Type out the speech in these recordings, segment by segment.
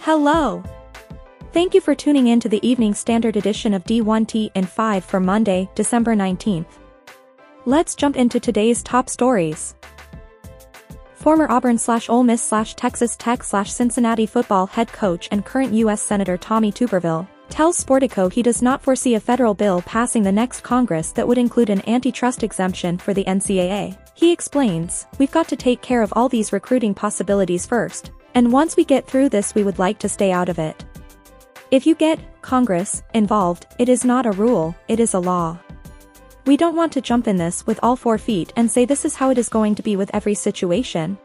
Hello! Thank you for tuning in to the Evening Standard edition of D1T in 5 for Monday, December 19th. Let's jump into today's top stories. Former Auburn slash Ole Miss slash Texas Tech slash Cincinnati football head coach and current U.S. Senator Tommy Tuberville tells Sportico he does not foresee a federal bill passing the next Congress that would include an antitrust exemption for the NCAA. He explains, we've got to take care of all these recruiting possibilities first, and once we get through this we would like to stay out of it. If you get Congress involved, it is not a rule, it is a law. We don't want to jump in this with all four feet and say this is how it is going to be with every situation.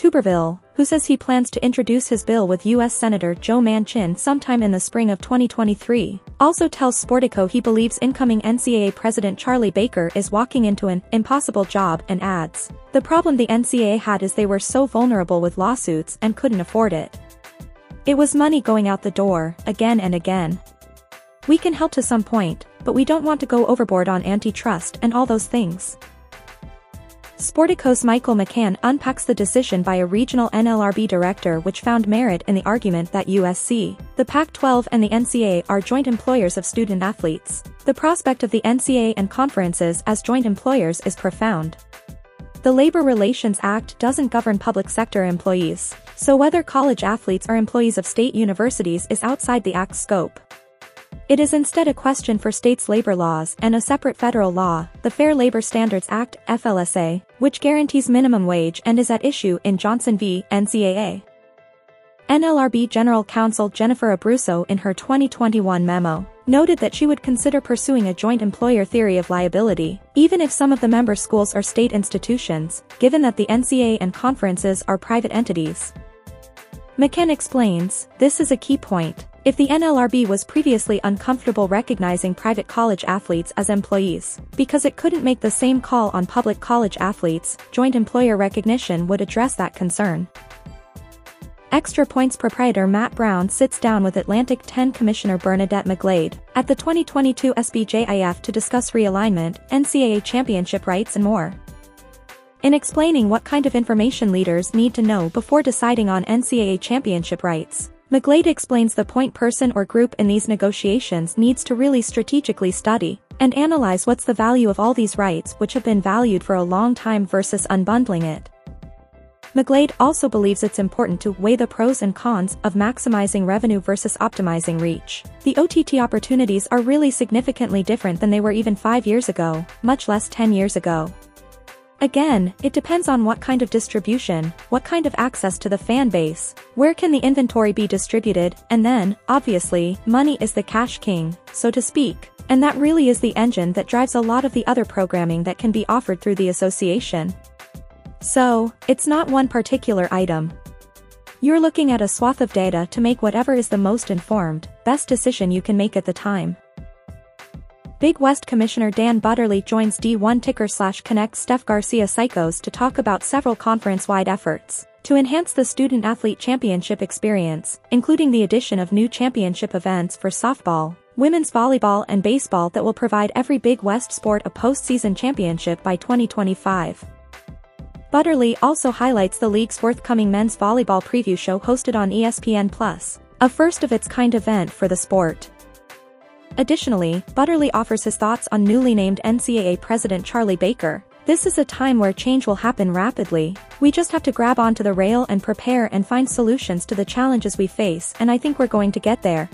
Tuberville, who says he plans to introduce his bill with U.S. Senator Joe Manchin sometime in the spring of 2023, also tells Sportico he believes incoming NCAA President Charlie Baker is walking into an impossible job and adds, the problem the NCAA had is they were so vulnerable with lawsuits and couldn't afford it. It was money going out the door, again and again. We can help to some point, but we don't want to go overboard on antitrust and all those things. Sportico's Michael McCann unpacks the decision by a regional NLRB director which found merit in the argument that USC, the Pac-12 and the NCAA are joint employers of student athletes. The prospect of the NCAA and conferences as joint employers is profound. The Labor Relations Act doesn't govern public sector employees, so whether college athletes are employees of state universities is outside the Act's scope. It is instead a question for states' labor laws and a separate federal law, the Fair Labor Standards Act, FLSA, which guarantees minimum wage and is at issue in Johnson v. NCAA. NLRB General Counsel Jennifer Abruzzo in her 2021 memo noted that she would consider pursuing a joint employer theory of liability, even if some of the member schools are state institutions, given that the NCAA and conferences are private entities. McCann explains, this is a key point, if the NLRB was previously uncomfortable recognizing private college athletes as employees, because it couldn't make the same call on public college athletes, joint employer recognition would address that concern. Extra Points proprietor Matt Brown sits down with Atlantic 10 Commissioner Bernadette McGlade at the 2022 SBJIF to discuss realignment, NCAA championship rights and more. In explaining what kind of information leaders need to know before deciding on NCAA championship rights, McGlade explains the point person or group in these negotiations needs to really strategically study and analyze what's the value of all these rights which have been valued for a long time versus unbundling it. McGlade also believes it's important to weigh the pros and cons of maximizing revenue versus optimizing reach. The OTT opportunities are really significantly different than they were even 5 years ago, much less 10 years ago. Again, it depends on what kind of distribution, what kind of access to the fan base, where can the inventory be distributed, and then, obviously, money is the cash king, so to speak, and that really is the engine that drives a lot of the other programming that can be offered through the association. So, it's not one particular item. You're looking at a swath of data to make whatever is the most informed, best decision you can make at the time. Big West Commissioner Dan Butterly joins D1 ticker slash connect Steph Garcia Psychos to talk about several conference-wide efforts to enhance the student-athlete championship experience, including the addition of new championship events for softball, women's volleyball and baseball that will provide every Big West sport a postseason championship by 2025. Butterly also highlights the league's forthcoming men's volleyball preview show hosted on ESPN+, a first-of-its-kind event for the sport. Additionally, Butterly offers his thoughts on newly named NCAA President Charlie Baker. This is a time where change will happen rapidly. We just have to grab onto the rail and prepare and find solutions to the challenges we face and I think we're going to get there.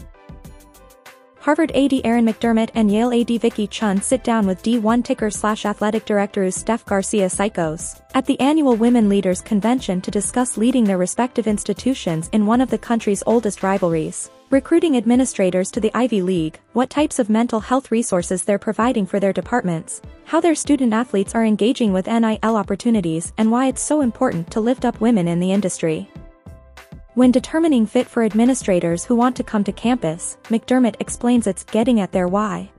Harvard AD Erin McDermott and Yale AD Vicky Chun sit down with D1 ticker slash athletic director Steph Garcia Psychos at the annual Women Leaders Convention to discuss leading their respective institutions in one of the country's oldest rivalries. Recruiting administrators to the Ivy League, what types of mental health resources they're providing for their departments, how their student athletes are engaging with NIL opportunities and why it's so important to lift up women in the industry. When determining fit for administrators who want to come to campus, McDermott explains it's getting at their why.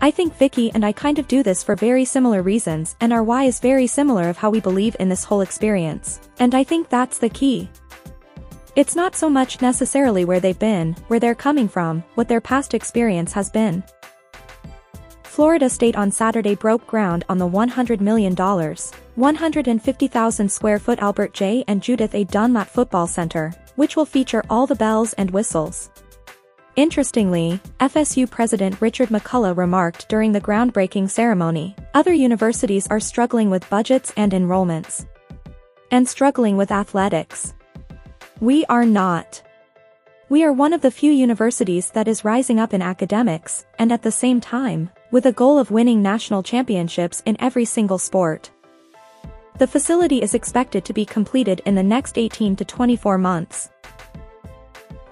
I think Vicky and I kind of do this for very similar reasons and our why is very similar of how we believe in this whole experience, and I think that's the key. It's not so much necessarily where they've been, where they're coming from, what their past experience has been. Florida State on Saturday broke ground on the $100 million, 150,000 square foot Albert J. and Judith A. Dunlap Football Center, which will feature all the bells and whistles. Interestingly, FSU President Richard McCullough remarked during the groundbreaking ceremony, other universities are struggling with budgets and enrollments. And struggling with athletics. We are not. We are one of the few universities that is rising up in academics, and at the same time, with a goal of winning national championships in every single sport. The facility is expected to be completed in the next 18 to 24 months.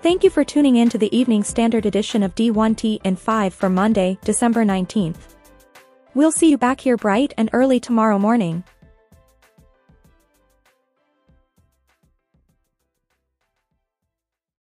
Thank you for tuning in to the Evening Standard edition of D1T in 5 for Monday, December 19th. We'll see you back here bright and early tomorrow morning.